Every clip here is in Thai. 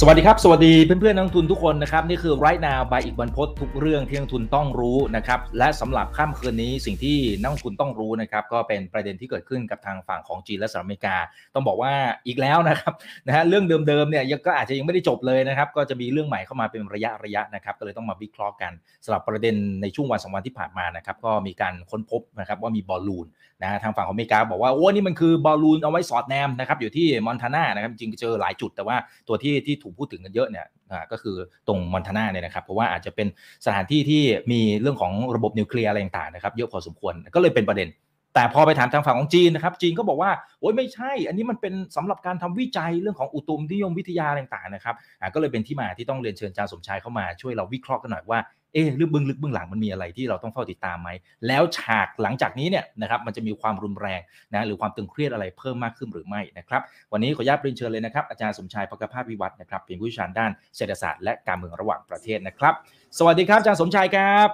สวัสดีครับ สวัสดีเพื่อนๆนักทุนทุกคนนะครับ นี่คือ right now by อีกบันพศทุกเรื่องที่นักทุนต้องรู้นะครับ และสำหรับค่ำคืนนี้สิ่งที่นักทุนต้องรู้นะครับ ก็เป็นประเด็นที่เกิดขึ้นกับทางฝั่งของจีนและสหรัฐอเมริกา ต้องบอกว่าอีกแล้วนะครับนะฮะเรื่องเดิมๆเนี่ยยังก็อาจจะยังไม่ได้จบเลยนะครับ ก็จะมีเรื่องใหม่เข้ามาเป็นระยะระยะนะครับ ก็เลยต้องมาวิเคราะห์กันสำหรับประเด็นในช่วงวันสองวันที่ผ่านมานะครับ ก็มีการค้นพบนะครับว่ามีบอลลูน นะทางฝั่งของอเมริกาบอกว่าโอ้นี่มันคือบอลลูนเอาไว้สอดแนมนะครับอยู่ที่มอนทานานะครับจริงเจอหลายจุดแต่ว่าตัวที่ที่ถูกพูดถึงกันเยอะเนี่ยก็คือตรงมอนทานาเนี่ยนะครับเพราะว่าอาจจะเป็นสถานที่ที่มีเรื่องของระบบนิวเคลียร์อะไรต่างๆนะครับเยอะพอสมควรก็เลยเป็นประเด็น แต่พอไปถามทางฝั่งของจีนนะครับจีนก็บอกว่าโอ้ยไม่ใช่ อันนี้มันเป็นสำหรับการทำวิจัยเรื่องของอุตุนิยมวิทยาต่างๆนะครับก็เลยเป็นที่มาที่ต้องเรียนเชิญอาจารย์สมชายเข้ามาช่วยเราวิเคราะห์กันหน่อยว่า เอ๊ะลึกเบื้องลึกเบื้องหลังมันมีอะไรที่เราต้องเฝ้าติดตามไหม แล้วฉากหลังจากนี้เนี่ยนะครับมันจะมีความรุนแรงนะหรือความตึงเครียดอะไรเพิ่มมากขึ้นหรือไม่นะครับวันนี้ขออนุญาตเรียนเชิญเลยนะครับอาจารย์สมชายพักภาพวิวัฒน์นะครับเป็นผู้เชี่ยวชาญด้านเศรษฐศาสตร์และการเมืองระหว่างประเทศนะครับ สวัสดีครับอาจารย์สมชายครับ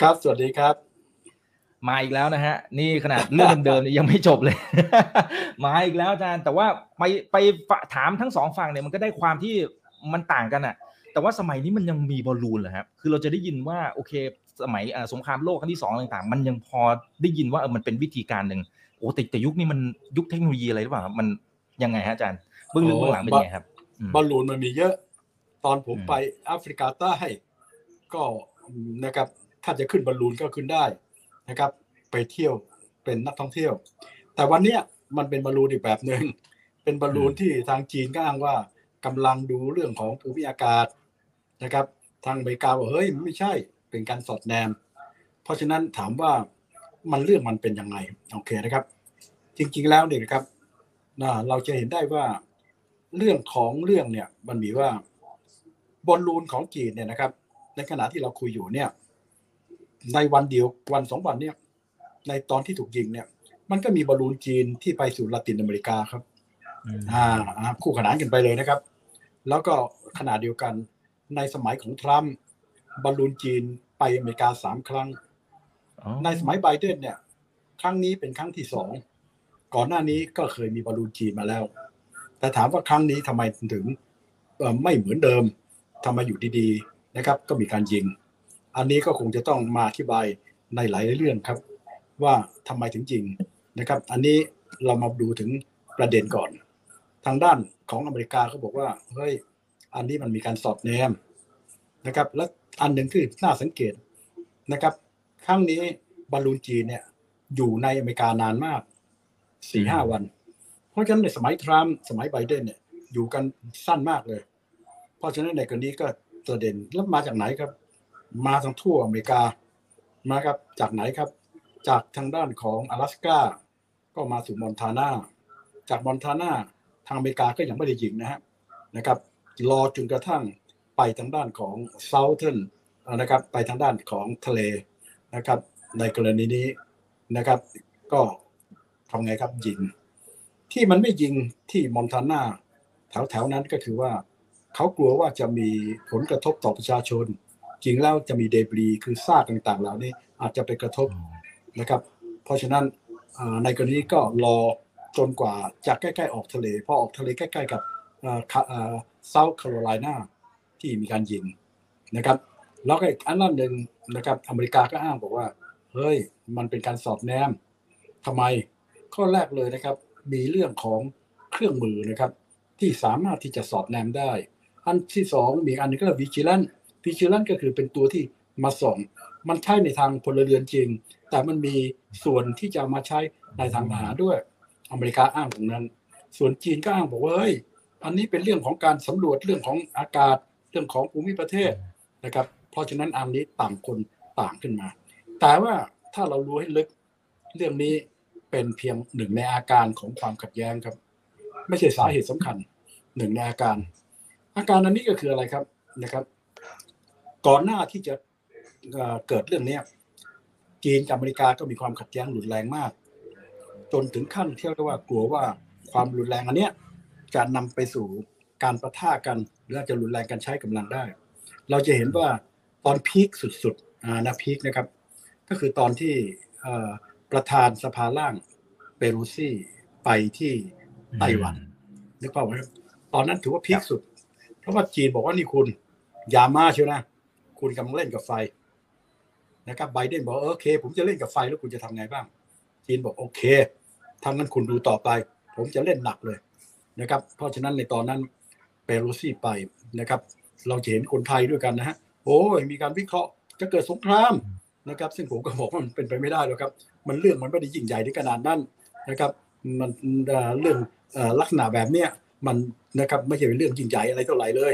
ครับสวัสดีครับมาอีกแล้วนะฮะนี่ขนาดเรื่องเดิมๆเนี่ยยังไม่จบเลย มาอีกแล้วอาจารย์แต่ว่าไปไปถามทั้งสองฝั่งเนี่ยมันก็ได้ความที่มันต่างกันอะ แต่ว่าสมัยนี้มันยังมีบอลลูนเหรอครับ คือเราจะได้ยินว่าโอเค สมัยอ่าสงครามโลกครั้งที่สองต่างๆ มันยังพอได้ยินว่าเออมันเป็นวิธีการหนึ่งโอ้แต่แต่ยุคนี้มันยุคเทคโนโลยีอะไรหรือเปล่าครับมันยังไงฮะอาจารย์เบื้องลึกเบื้องหลังเป็นยังไงครับอืมบอลลูนมันมีเยอะ ตอนผมอืมไปแอฟริกาใต้ก็นะครับถ้าจะขึ้นบอลลูนก็ขึ้นได้นะครับ ไปเที่ยวเป็นนักท่องเที่ยว แต่วันเนี้ยมันเป็นบอลลูนอีกแบบหนึ่งเป็นบอลลูนที่ทางจีนก็อ้างว่ากำลังดูเรื่องของภูมิอากาศ นะครับ ทางอเมริกาบอกเฮ้ยไม่ใช่เป็นการสอดแนม เพราะฉะนั้นถามว่ามันเรื่องมันเป็นยังไงโอเคนะครับ จริงๆแล้วเนี่ยนะครับนะเราจะเห็นได้ว่าเรื่องของเรื่องเนี่ยมันมีว่าบอลลูนของจีนเนี่ยนะครับ ในขณะที่เราคุยอยู่เนี่ย ในวันเดียววันสองวันเนี่ย ในตอนที่ถูกยิงเนี่ย มันก็มีบอลลูนจีนที่ไปสู่ละตินอเมริกาครับอืมอ่าอ่าคู่ขนานกันไปเลยนะครับ แล้วก็ขณะเดียวกัน ในสมัยของทรัมป์บอลลูนจีนไปอเมริกาสามครั้งอ๋อในสมัยไบเดนเนี่ย ครั้งนี้เป็นครั้งที่สองก่อนหน้านี้ก็เคยมีบอลลูนจีนมาแล้ว แต่ถามว่าครั้งนี้ทำไมถึงเอ่อไม่เหมือนเดิมทำไมอยู่ดีๆนะครับ ก็มีการยิง อันนี้ก็คงจะต้องมาอธิบายในหลายเรื่องครับ ว่าทำไมถึงยิงนะครับ อันนี้เรามาดูถึงประเด็นก่อน ทางด้านของอเมริกาเขาบอกว่าเฮ้ย อันนี้มันมีการสอดแนมนะครับ และอันหนึ่งที่น่าสังเกตนะครับ ครั้งนี้บอลลูนจีนเนี่ย อยู่ในอเมริกานานมากสี่ห้าวัน เพราะฉะนั้นในสมัยทรัมป์สมัยไบเดนเนี่ยอยู่กันสั้นมากเลย เพราะฉะนั้นในกรณีก็ประเด็นแล้วมาจากไหนครับ มาทั้งทั่วอเมริกามาครับจากไหนครับ จากทางด้านของ阿拉斯ก้าก็มาสู่มอนทานาจากมอนทานาทางอเมริกาก็ยังไม่ได้ยิงนะฮะนะครับ รอจนกระทั่งไปทางด้านของเซาเทิร์นนะครับไปทางด้านของทะเลนะครับในกรณีนี้นะครับก็ทำไงครับยิง ที่มันไม่ยิงที่มอนทานาแถวแถวๆนั้นก็คือว่าเขากลัวว่าจะมีผลกระทบต่อประชาชน จริงแล้วจะมีเดบรีคือซากต่างๆ เหล่านี้อาจจะไปกระทบนะครับ เพราะฉะนั้นในกรณีก็รอจนกว่าจะใกล้ ๆ ออกทะเลพอออกทะเลใกล้ ๆ กับ เซาท์แคโรไลนาที่มีการยิงนะครับ แล้วก็อีกอันนั้นหนึ่งนะครับ อเมริกาก็อ้างบอกว่า เฮ้ย มันเป็นการสอดแนมทำไมข้อแรกเลยนะครับ มีเรื่องของเครื่องมือนะครับ ที่สามารถที่จะสอดแนมได้ อันที่สองมีอันหนึงก็คือ vigilant vigilant ก็คือเป็นตัวที่มาส่องมันใช้ในทางพลเรือนจริง แต่มันมีส่วนที่จะมาใช้ในทางทหารด้วย อเมริกาอ้างตรงนั้น ส่วนจีนก็อ้างบอกว่าเฮ้ย อันนี้เป็นเรื่องของการสำรวจเรื่องของอากาศเรื่องของภูมิประเทศนะครับ เพราะฉะนั้นอันนี้ต่างคนต่างขึ้นมา แต่ว่าถ้าเรารู้ให้ลึกเรื่องนี้เป็นเพียงหนึ่งในอาการของความขัดแย้งครับ ไม่ใช่สาเหตุสำคัญหนึ่งในอาการ อาการอันนี้ก็คืออะไรครับนะครับ ก่อนหน้าที่จะเอ่อเกิดเรื่องเนี้ยจีนกับอเมริกาก็มีความขัดแย้งรุนแรงมาก จนถึงขั้นที่เรียกว่ากลัวว่าความรุนแรงอันเนี้ย จะนำไปสู่การประท่ากัน หรืออาจจะรุนแรงการใช้กำลังได้ เราจะเห็นว่าตอนพีคสุดๆอ่านะพีคนะครับ ก็คือตอนที่เอ่อประธานสภาล่างเปรูซี่ไปที่ไต้หวันนึกภาพไหมครับตอนนั้นถือว่าพีคสุด เพราะว่าจีนบอกว่านี่คุณอย่ามาเชียวนะ คุณกำลังเล่นกับไฟนะครับไบเดนบอกเออโอเค ผมจะเล่นกับไฟแล้วคุณจะทำไงบ้าง จีนบอกโอเคทางนั้นคุณดูต่อไป ผมจะเล่นหนักเลย นะครับ เพราะฉะนั้นในตอนนั้นเปรูซี่ไปนะครับ เราจะเห็นคนไทยด้วยกันนะฮะโอ้ยมีการวิเคราะห์จะเกิดสงครามนะครับ ซึ่งผมก็บอกว่ามันเป็นไปไม่ได้หรอกครับ มันเรื่องมันไม่ได้ยิ่งใหญ่ถึงขนาดนั้นนะครับ มันเอ่อเรื่องเอ่อลักษณะแบบเนี้ยมันนะครับไม่ใช่เป็นเรื่องยิ่งใหญ่อะไรเท่าไหร่เลย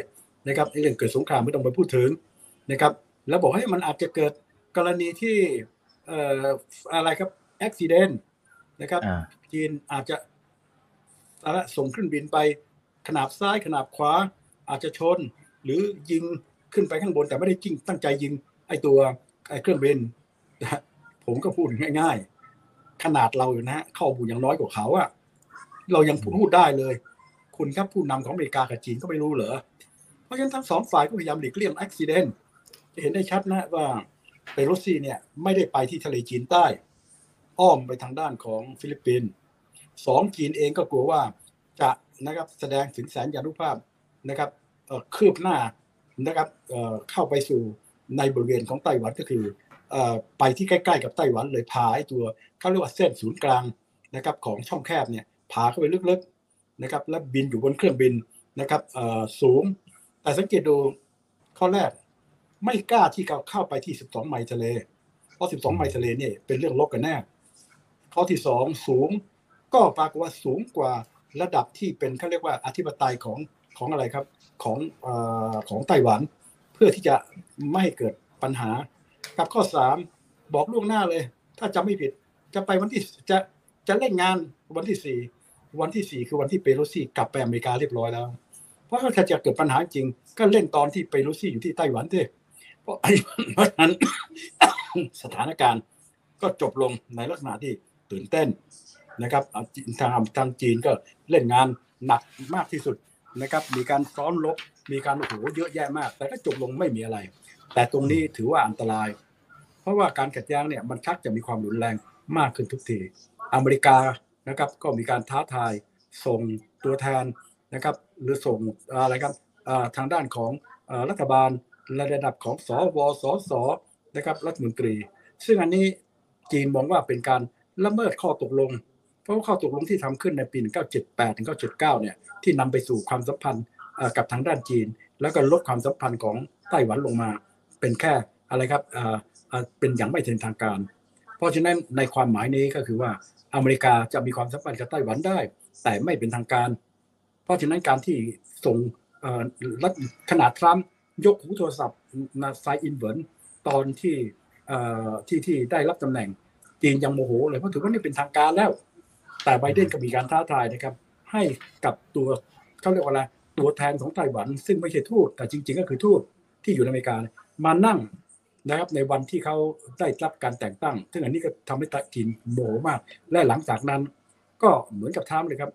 นะครับไอ้เรื่องเกิดสงครามไม่ต้องไปพูดถึงนะครับ แล้วบอกให้มันอาจจะเกิดกรณีที่เอ่ออะไรครับอุบิเหตุนะครับอ่าจีนอาจจะ อะไรส่งเครื่องบินไปขนาบซ้ายขนาบขวาอาจจะชน หรือยิงขึ้นไปข้างบนแต่ไม่ได้จริงตั้งใจยิงไอ้ตัวไอ้เครื่องบินผมก็พูดง่ายๆ ขนาดเราอยู่นะเข้าบุญยังน้อยกว่าเขาอะเรายังพูดได้เลย คุณครับผู้นำของอเมริกากับจีนก็ไม่รู้เหรอเพราะฉะนั้นทั้งสองฝ่ายก็พยายามหลีกเลี่ยงอุบัติเหตุจะเห็นได้ชัดนะว่าเพโลซีเนี่ยไม่ได้ไปที่ทะเลจีนใต้ อ้อมไปทางด้านของฟิลิปปินส์ สองจีนเองก็กลัวว่าจะนะครับแสดงถึงแสนยานุภาพนะครับคืบหน้านะครับเข้าไปสู่ในบริเวณของไต้หวันก็คือไปที่ใกล้ๆกับไต้หวันเลยพาไอ้ตัวเขาเรียกว่าเส้นศูนย์กลางนะครับของช่องแคบเนี่ยพาเข้าไปลึกๆนะครับแล้วบินอยู่บนเครื่องบินนะครับสูง แต่สังเกตดูข้อแรกไม่กล้าที่จะเข้าไปที่ 12 ไมล์ทะเล เพราะ 12 ไมล์ทะเลเนี่ยเป็นเรื่องลบกันแน่ข้อที่สองสูง ก็ปรากฏว่าสูงกว่าระดับที่เป็นเขาเรียกว่าอธิปไตยของของอะไรครับของอของไต้หวัน เพื่อที่จะไม่ให้เกิดปัญหากับข้อสามบอกล่วงหน้าเลย ถ้าจำไม่ผิดจะไปวันที่จะจะเล่นงานวันที่สี่วันที่สี่คือวันที่เปโลซี่กลับไปอเมริกาเรียบร้อยแล้ว เพราะถ้าจะเกิดปัญหาจริง ก็เล่นตอนที่เปโลซี่อยู่ที่ไต้หวันเถอะเพราะเพราะนั้นสถานการณ์ก็จบลงในลักษณะที่ตื่นเต้น นะครับทางทางจีนก็เล่นงานหนักมากที่สุดนะครับ มีการซ้อมรบมีการโอ้โหเยอะแยะมาก แต่ก็จบลงไม่มีอะไร แต่ตรงนี้ถือว่าอันตราย เพราะว่าการขัดแย้งเนี่ยมันชักจะมีความรุนแรงมากขึ้นทุกที อเมริกานะครับก็มีการท้าทายส่งตัวแทนนะครับหรือส่งอะไรครับทางด้านของอรัฐบาลระดับของสวสสนะครับรัฐมนตรี ซึ่งอันนี้จีนมองว่าเป็นการละเมิดข้อตกลง เพราะว่าข้อตกลงที่ทำขึ้นในปี 1978 ถึง 1979 เนี่ยที่นำไปสู่ความสัมพันธ์กับทางด้านจีน แล้วก็ลดความสัมพันธ์ของไต้หวันลงมา เป็นแค่อะไรครับเป็นอย่างไม่เป็นทางการ เพราะฉะนั้นในความหมายนี้ก็คือว่าอเมริกาจะมีความสัมพันธ์กับไต้หวันได้ แต่ไม่เป็นทางการ เพราะฉะนั้นการที่ส่งรัฐขนาดทรัมป์ยกหูโทรศัพท์หาไช่อิงเหวินตอนที่ที่ที่ได้รับตำแหน่งจีนยังโมโหเลยเพราะถือว่านี่เป็นทางการแล้ว แต่ไบเดนก็มีการท้าทายนะครับ ให้กับตัวเขาเรียกว่าอะไรตัวแทนของไต้หวัน ซึ่งไม่ใช่ทูตแต่จริง ๆ ก็คือทูตที่อยู่ในอเมริกามานั่งนะครับในวันที่เขาได้รับการแต่งตั้ง ซึ่งอันนี้ก็ทำให้จีนโมโหมาก และหลังจากนั้น ก็เหมือนกับทรัมเลยครับ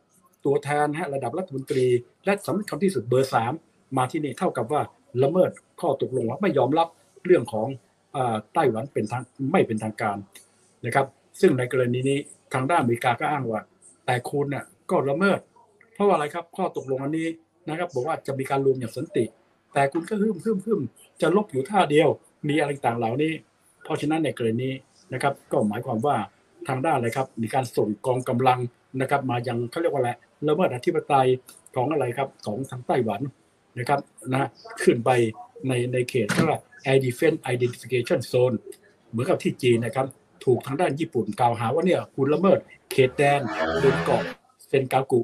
ตัวแทนฮะระดับรัฐมนตรี และสำคัญที่สุดเบอร์สามมาที่นี่เท่ากับว่าละเมิดข้อตกลงว่าไม่ยอมรับเรื่องของอาไต้หวันเป็นทางไม่เป็นทางการนะครับ ซึ่งในกรณีนี้ ทางด้านอเมริกาก็อ้างว่า แต่คุณน่ะก็ละเมิด เพราะว่าอะไรครับ ข้อตกลงอันนี้นะครับ บอกว่าจะมีการรวมอย่างสันติ แต่คุณก็ฮึ่มฮึ่มฮึ่มจะลบอยู่ท่าเดียว มีอะไรต่างเหล่านี้ เพราะฉะนั้นในกรณีนี้นะครับ ก็หมายความว่าทางด้านอะไรครับ มีการส่งกองกำลังนะครับ มายังเขาเรียกว่าอะไรละเมิดอธิปไตยของอะไรครับของทางไต้หวันนะครับนะขึ้นไปในในเขตที่ว่า Air Defense Identification Zone เหมือนกับที่จีนนะครับ ถูกทางด้านญี่ปุ่นกล่าวหาว่าเนี่ยคุณละเมิดเขตแดนบนเกาะเซนกากุ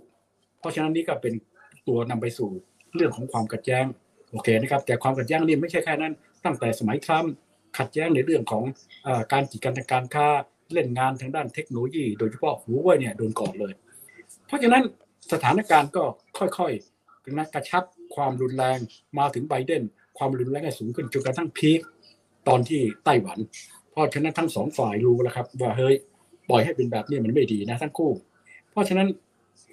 เพราะฉะนั้นนี่ก็เป็นตัวนำไปสู่เรื่องของความขัดแย้งโอเคนะครับ แต่ความขัดแย้งนี่ไม่ใช่แค่นั้น ตั้งแต่สมัยทรัมป์ขัดแย้งในเรื่องของออการกีดกันทางการค้าเล่นงานทางด้านเทคโนโลยี โดยเฉพาะหัวเว่ยเนี่ยโดนก่อนเลย เพราะฉะนั้นสถานการณ์ก็ค่อยๆนะกระชับความรุนแรงมาถึงไบเดน ความรุนแรงก็สูงขึ้นจนกระทั่งพีคตอนที่ไต้หวัน เพราะฉะนั้นทั้งสองฝ่ายรู้แล้วครับ ว่าเฮ้ยปล่อยให้เป็นแบบนี้มันไม่ดีนะทั้งคู่ เพราะฉะนั้น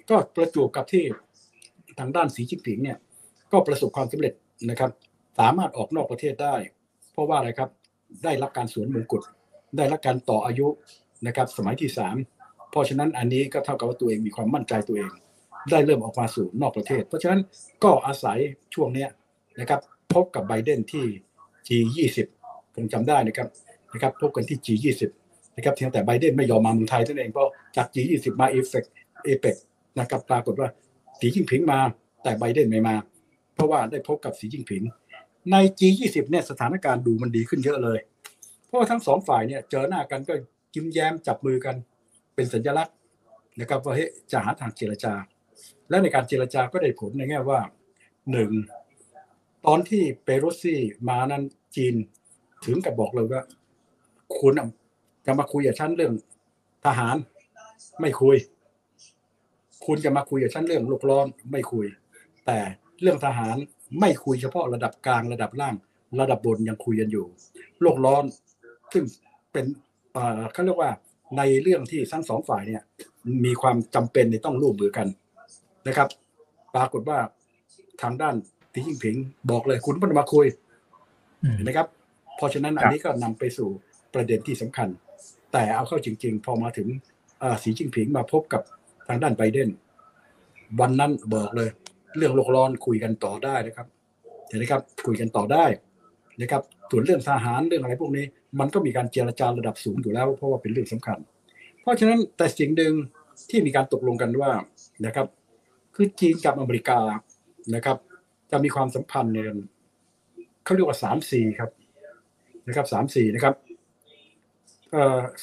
ก็ประจวบกับที่ทางด้านสีจิ้นผิงเนี่ย ก็ประสบความสำเร็จนะครับ สามารถออกนอกประเทศได้ เพราะว่าอะไรครับได้รับการสวนมงกุฎได้รับการต่ออายุนะครับ สมัยที่สามเพราะฉะนั้นอันนี้ก็เท่ากับว่าตัวเองมีความมั่นใจตัวเอง ได้เริ่มออกมาสู่นอกประเทศ เพราะฉะนั้นก็อาศัยช่วงเนี้ยนะครับ พบกับไบเดนที่ G20 ผมจำได้นะครับ นะครับพบกันที่ G20 นะครับเพียงแต่ไบเดนไม่ยอมมาเมืองไทยท่านั้นเองเพราะจาก G20 มาเอฟเฟกเอเปกนะครับปรากฏว่าสีจิ้งผิงมา แต่ไบเดนไม่มา เพราะว่าได้พบกับสีจิ้งผิง ใน G20 เนี่ยสถานการณ์ดูมันดีขึ้นเยอะเลย เพราะว่าทั้งสองฝ่ายเนี่ยเจอหน้ากันก็ยิ้มแย้มจับมือกันเป็นสัญลักษณ์นะครับว่าเฮ้จะหาทางเจรจา และในการเจรจาก็ได้ผลในแง่ว่าหนึ่งตอนที่เปโรซี่มานั้นจีนถึงกับบอกเลยว่า คุณจะมาคุยกับฉันเรื่องทหาร ไม่คุย คุณจะมาคุยกับฉันเรื่องโลกร้อนไม่คุย แต่เรื่องทหารไม่คุยเฉพาะระดับกลางระดับล่าง ระดับบนยังคุยกันอยู่โลกร้อนซึ่งเป็นเขาเรียกว่าในเรื่องที่ทั้งสองฝ่ายเนี่ย มีความจำเป็นในต้องร่วมมือกันนะครับ ปรากฏว่าทางด้านสีจิ้งผิง บอกเลยคุณไม่ต้องมาคุยเห็นไหมครับ เพราะฉะนั้นอันนี้ก็นำไปสู่ ประเด็นที่สำคัญ แต่เอาเข้าจริง ๆ พอมาถึงสีจิ้งผิงมาพบกับทางด้านไบเดนวันนั้นบอกเลย เรื่องโลกร้อนคุยกันต่อได้นะครับเห็นไหมครับคุยกันต่อได้นะครับส่วนเรื่องทหารเรื่องอะไรพวกนี้ มันก็มีการเจรจาระดับสูงอยู่แล้ว เพราะว่าเป็นเรื่องสำคัญ เพราะฉะนั้นแต่สิ่งหนึ่งที่มีการตกลงกันว่านะครับ คือจีนกับอเมริกานะครับ จะมีความสัมพันธ์ในเขาเรียกว่าสามสี่ครับนะครับสามสี่นะครับ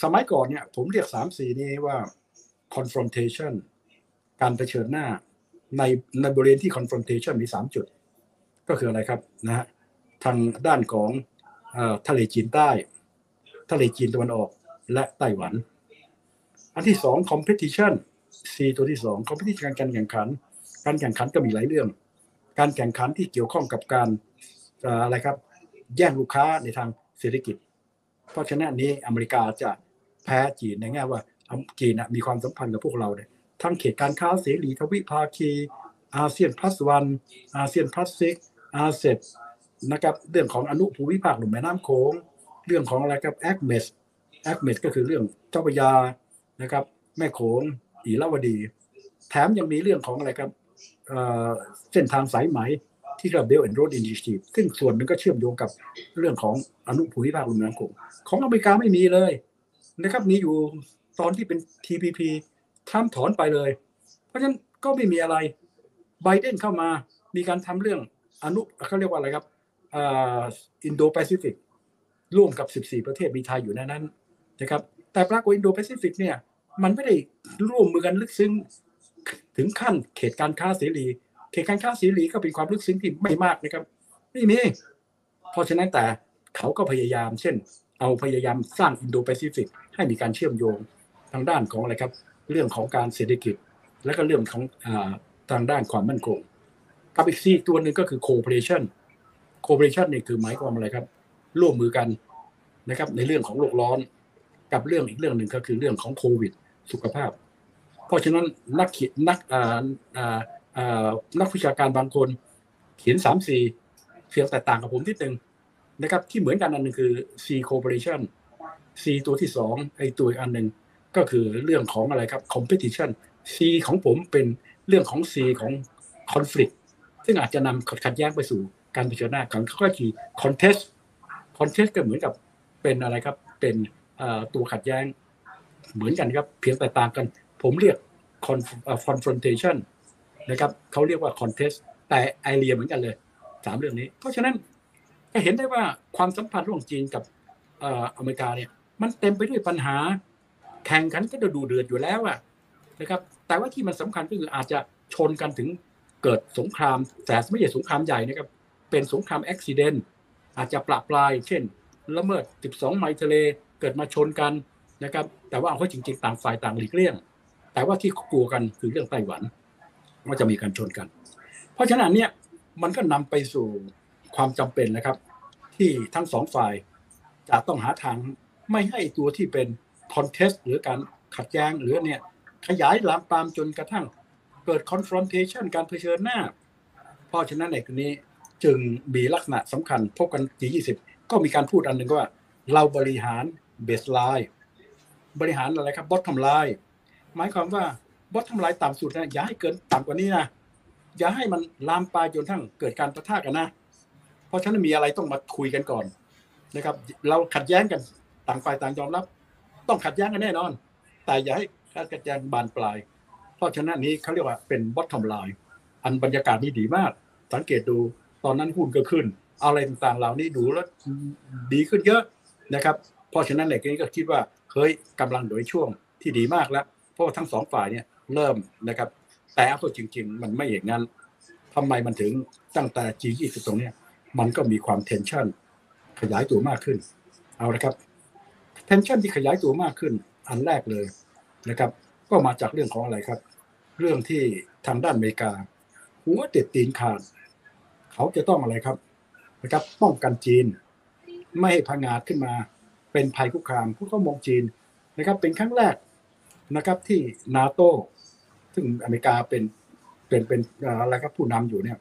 สมัยก่อนเนี่ย ผมเรียกสามสี่นี้ว่า confrontation การเผชิญหน้าในในบริเวณที่ confrontation มีสามจุด ก็คืออะไรครับนะฮะทางด้านของทะเลจีนใต้ ทะเลจีนตะวันออกและไต้หวัน อันที่สอง competition C ตัวที่สอง competition การแข่งขัน การแข่งขันก็มีหลายเรื่อง การแข่งขันที่เกี่ยวข้องกับการอะไรครับ แย่งลูกค้าในทางเศรษฐกิจ เพราะฉะนั้นนี้อเมริกาจะแพ้จีนในแง่ว่าจีนมีความสัมพันธ์กับพวกเราเนี่ยทั้งเขตการค้าเสรีทวิภาคีอาเซียน Plus One อาเซียน Plus Six RCEP นะครับเรื่องของอนุภูมิภาคลุ่มแม่น้ำโขงเรื่องของอะไรครับ ACMECS ACMECS ก็คือเรื่องเจ้าพระยานะครับ แม่โขงอิรวดี แถมยังมีเรื่องของอะไรครับเส้นทางสายไหม ที่เรียก Belt and Road Initiative ซึ่งส่วนนึงก็เชื่อมโยงกับเรื่องของอนุภูมิภาคลุ่มน้ำโขงของอเมริกาไม่มีเลยนะครับมีอยู่ตอนที่เป็น TPP ทรัมป์ถอนไปเลย เพราะฉะนั้นก็ไม่มีอะไรไบเดนเข้ามามีการทำเรื่องอนุเขาเรียกว่าอะไรครับอินโดแปซิฟิกร่วมกับ 14 ประเทศมีไทยอยู่ในนั้นนะครับแต่ปรากฏอินโดแปซิฟิกเนี่ยมันไม่ได้ร่วมมือกันลึกซึ้งถึงขั้นเขตการค้าเสรี เขตการค้าเสรีก็เป็นความลึกซึ้งที่ไม่มากนะครับ ไม่มี เพราะฉะนั้นแต่เขาก็พยายาม เช่น เอาพยายามสร้างอินโดแปซิฟิกให้มีการเชื่อมโยงทางด้านของอะไรครับ เรื่องของการเศรษฐกิจ และก็เรื่องของอทางด้านความมั่นคงกับอีก C ตัวหนึ่งก็คือ cooperation cooperation นี่คือหมายความอะไรครับ ร่วมมือกันนะครับ ในเรื่องของโลกร้อน กับเรื่องอีกเรื่องหนึ่งก็คือเรื่องของโควิด สุขภาพ เพราะฉะนั้นนักเขียนนักอ่าอ่า นักวิชาการบางคน เขียนสามสี่เพียงแต่ต่างกับผมที่หนึ่งนะครับที่เหมือนกันอันหนึ่งคือ C cooperation C ตัวที่สองไอตัวอันหนึ่งก็คือเรื่องของอะไรครับ competition C ของผมเป็นเรื่องของ C ของ conflict ซึ่งอาจจะนำขัดแย้งไปสู่การเผชิญหน้าของข้อ C contest contest ก็เหมือนกับเป็นอะไรครับเป็นตัวขัดแย้งเหมือนกันครับเพียงแต่ต่างกัน ผมเรียก confrontation นะครับเขาเรียกว่า contest แต่ไอเดียเหมือนกันเลยสามเรื่องนี้ เพราะฉะนั้นจะเห็นได้ว่าความสัมพันธ์ระหว่างจีนกับอเมริกาเนี่ยมันเต็มไปด้วยปัญหาแข่งขันก็จะดูเดือดอยู่แล้วอะนะครับแต่ว่าที่มันสำคัญก็คืออาจจะชนกันถึงเกิดสงครามแต่ไม่ใช่สงครามใหญ่นะครับเป็นสงครามอุบิเหตุอาจจะปราปลาย เช่น ละเมิด 12 ไมล์ทะเลเกิดมาชนกันนะครับแต่ว่าเอาเข้าจริงๆต่างฝ่ายต่างหลีกเลี่ยง แต่ว่าที่กลัวกันคือเรื่องไต้หวัน ว่าจะมีการชนกัน เพราะฉะนั้นเนี่ยมันก็นำไปสู่ความจำเป็นนะครับ ที่ทั้งสองฝ่ายจะต้องหาทางไม่ให้ตัวที่เป็น contest หรือการขัดแย้งหรือเนี่ยขยายลามปามจนกระทั่งเกิด confrontation การเผชิญหน้า เพราะฉะนั้นในกรณีจึงมีลักษณะสำคัญพบกัน G20 ก็มีการพูดอันหนึ่งว่า เราบริหาร baseline บริหารอะไรครับ bottom line หมายความว่า bottom line ต่ำสุดนะอย่าให้เกินต่ำกว่านี้นะอย่าให้มันลามปามจนทั้งเกิดการปะทะกันนะ เพราะฉะนั้นมีอะไรต้องมาคุยกันก่อนนะครับ เราขัดแย้งกันต่างฝ่ายต่างยอมรับ ต้องขัดแย้งกันแน่นอน แต่อย่าให้การขัดแย้งบานปลาย เพราะฉะนั้นนี้เขาเรียกว่าเป็นบอสทำลายอันบรรยากาศนี่ดีมาก สังเกตดูตอนนั้นหุ้นก็ขึ้น อะไรต่างๆเหล่านี้ดูแล้วดีขึ้นเยอะนะครับ เพราะฉะนั้นเหล็กนี้ก็คิดว่าเฮ้ยกำลังโดยช่วงที่ดีมากแล้ว เพราะว่าทั้งสองฝ่ายเนี่ย เริ่มนะครับ แต่เอาเข้าจริง ๆ มันไม่อย่างนั้นทำไมมันถึงตั้งแต่ G20 ตรงเนี้ยมันก็มีความเทนชันขยายตัวมากขึ้น เอาละครับเทนชันที่ขยายตัวมากขึ้น อันแรกเลยนะครับ ก็มาจากเรื่องของอะไรครับ เรื่องที่ทางด้านอเมริกา หัวเด็ดตีนขาด เขาจะต้องอะไรครับนะครับ ป้องกันจีน ไม่ให้พังงาดขึ้นมาเป็นภัยคุกคามผู้เขามองจีนนะครับ เป็นครั้งแรกนะครับที่นาโต ซึ่งอเมริกาเป็นเป็นเป็นอะไรครับผู้นำอยู่เนี่ย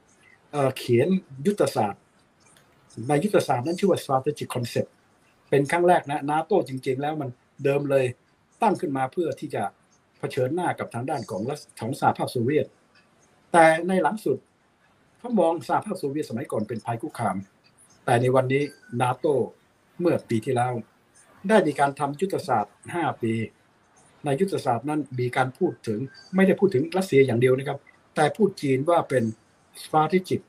เขียนยุทธศาสตร์ในยุทธศาสตร์นั้นชื่อว่า strategic concept เป็นครั้งแรกนะนาโตจริง ๆ แล้วมันเดิมเลยตั้งขึ้นมาเพื่อที่จะเผชิญหน้ากับทางด้านของรัฐของสหภาพโซเวียต แต่ในหลังสุดเขามองสหภาพโซเวียตสมัยก่อนเป็นภัยคุกคาม แต่ในวันนี้นาโตเมื่อปีที่แล้ว ได้มีการทำยุทธศาสตร์ 5 ปี ในยุทธศาสตร์นั้นมีการพูดถึงไม่ได้พูดถึงรัสเซียอย่างเดียวนะครับ แต่พูดจีนว่าเป็น strategic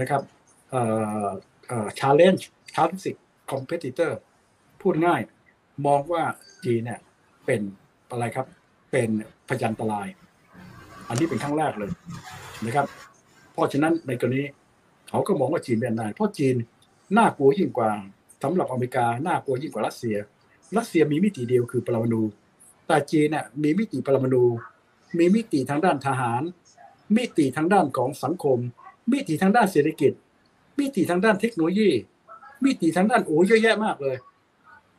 นะครับเอ่อเอ่อ challenge strategic competitor พูดง่าย มองว่าจีนเนี่ยเป็นอะไรครับ เป็นพยันตราย อันนี้เป็นครั้งแรกเลยนะครับ เพราะฉะนั้นในกรณีเขาก็มองว่าจีนเป็นนายเพราะจีนน่ากลัวยิ่งกว่าสำหรับอเมริกาน่ากลัวยิ่งกว่ารัสเซีย รัสเซียมีมิติเดียวคือปรมาณู แต่จีนเนี่ยมีมิติปรมาณูมีมิติทางด้านทหาร มิติทางด้านของสังคม มิติทางด้านเศรษฐกิจ มิติทางด้านเทคโนโลยี มิติทางด้านโอ้เยอะแยะมากเลย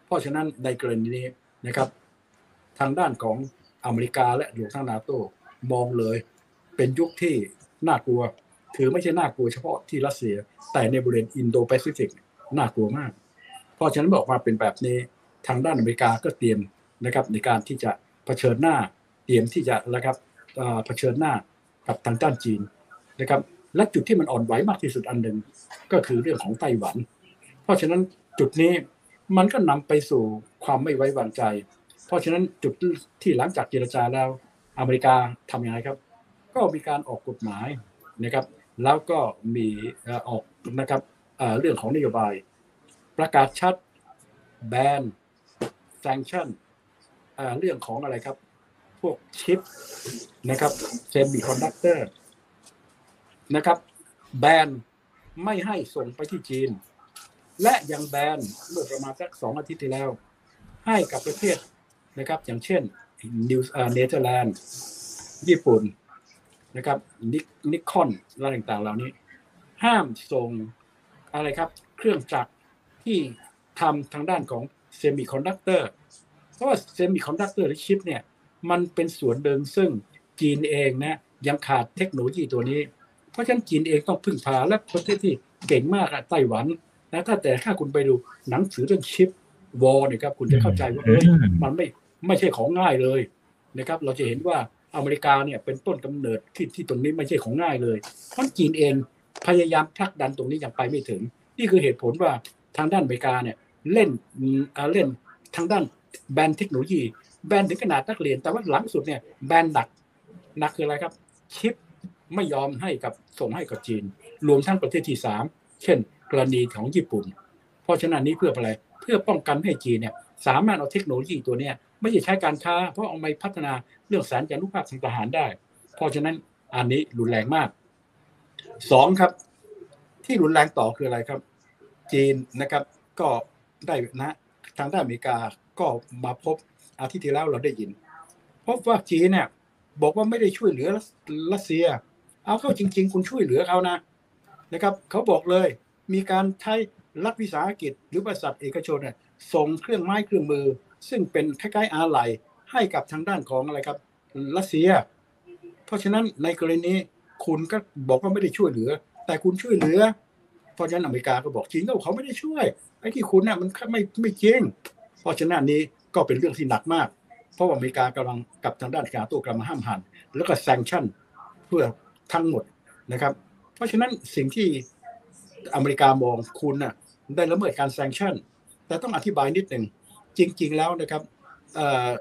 เพราะฉะนั้นในกรณีนี้นะครับ ทางด้านของอเมริกาและรวมทั้งนาโตมองเลย เป็นยุคที่น่ากลัว ถือไม่ใช่น่ากลัวเฉพาะที่รัสเซีย แต่ในบริเวณอินโดแปซิฟิกน่ากลัวมาก เพราะฉะนั้นบอกมาเป็นแบบนี้ทางด้านอเมริกาก็เตรียม นะครับในการที่จะเผชิญหน้าเตรียมที่จะนะครับเผชิญหน้ากับทางด้านจีนนะครับและจุดที่มันอ่อนไหวมากที่สุดอันหนึ่งก็คือเรื่องของไต้หวัน เพราะฉะนั้นจุดนี้มันก็นำไปสู่ความไม่ไว้วางใจ เพราะฉะนั้นจุดที่หลังจากเจรจาแล้วอเมริกาทำยังไงครับ ก็มีการออกกฎหมายนะครับ แล้วก็มีออกนะครับเรื่องของนโยบาย ประกาศชัดแบน sanction เรื่องของอะไรครับ พวกชิปนะครับเซมิคอนดักเตอร์นะครับ แบนไม่ให้ส่งไปที่จีน และยังแบนเมื่อประมาณสักสองอาทิตย์ที่แล้ว ให้กับประเทศนะครับ อย่างเช่นนิวเนเธอร์แลนด์ญี่ปุ่นนะครับนินิคอนอะไรต่างๆ เหล่านี้ ห้ามส่งอะไรครับ เครื่องจักรที่ทำทางด้านของเซมิคอนดักเตอร์ เพราะว่าเซมิคอนดักเตอร์หรือชิปเนี่ยมันเป็นส่วนหนึ่งซึ่งจีนเองนะยังขาดเทคโนโลยีตัวนี้ เพราะฉะนั้นจีนเองต้องพึ่งพาและประเทศที่เก่งมากอะไต้หวันนะถ้าแต่ถ้าคุณไปดูหนังสือเรื่องชิปวอลเนี่ยครับคุณจะเข้าใจว่าเฮ้ยมันไม่ไม่ใช่ของง่ายเลยนะครับเราจะเห็นว่าอเมริกาเนี่ยเป็นต้นกำเนิดที่ที่ตรงนี้ไม่ใช่ของง่ายเลยเพราะจีนเองพยายามผลักดันตรงนี้ยังไปไม่ถึง นี่คือเหตุผลว่าทางด้านอเมริกาเนี่ยเล่นเล่นทางด้าน แบรนด์เทคโนโลยี แบรนด์ถึงขนาดนักเรียน แต่ว่าหลังสุดเนี่ยแบรนด์หนักหนักคืออะไรครับชิปไม่ยอมให้กับส่งให้กับจีน รวมทั้งประเทศที่สามเช่น กรณีของญี่ปุ่น เพราะฉะนั้นนี้เพื่ออะไรเพื่อป้องกันให้จีนเนี่ยสามารถเอาเทคโนโลยีตัวเนี้ยไม่ใช่ใช้การค้า เพราะเอาไปพัฒนาเรื่องแสนจารุภาพทางทหารได้ เพราะฉะนั้นอันนี้รุนแรงมากสองครับ ที่รุนแรงต่อคืออะไรครับ จีนนะครับ ก็ได้นะทางด้านอเมริกา ก็มาพบอาทิตย์ที่แล้วเราได้ยิน พบว่าจีนเนี่ย บอกว่าไม่ได้ช่วยเหลือรัสเซีย เอาเข้าจริง ๆ คุณช่วยเหลือเขานะนะครับเขาบอกเลยมีการใช้รัฐวิสาหกิจ หรือบริษัทเอกชนเนี่ยส่งเครื่องไม้เครื่องมือ ซึ่งเป็นคล้ายๆอาไหลให้กับทางด้านของอะไรครับรัสเซีย เพราะฉะนั้นในกรณีคุณก็บอกว่าไม่ได้ช่วยเหลือ แต่คุณช่วยเหลือ เพราะฉะนั้นอเมริกาก็บอกจีนก็เขาไม่ได้ช่วยไอ้ที่คุณเนี่ยมันไม่ไม่จริง เพราะฉะนั้นนี้ก็เป็นเรื่องที่หนักมาก เพราะว่าอเมริกากำลังกับทางด้านการตัวกำลังห้ามหันแล้วก็แซงชั่นเพื่อทั้งหมดนะครับ เพราะฉะนั้นสิ่งที่อเมริกามองคุณน่ะได้ละเมิดการแซงชั่น แต่ต้องอธิบายนิดหนึ่งจริง ๆ แล้วนะครับ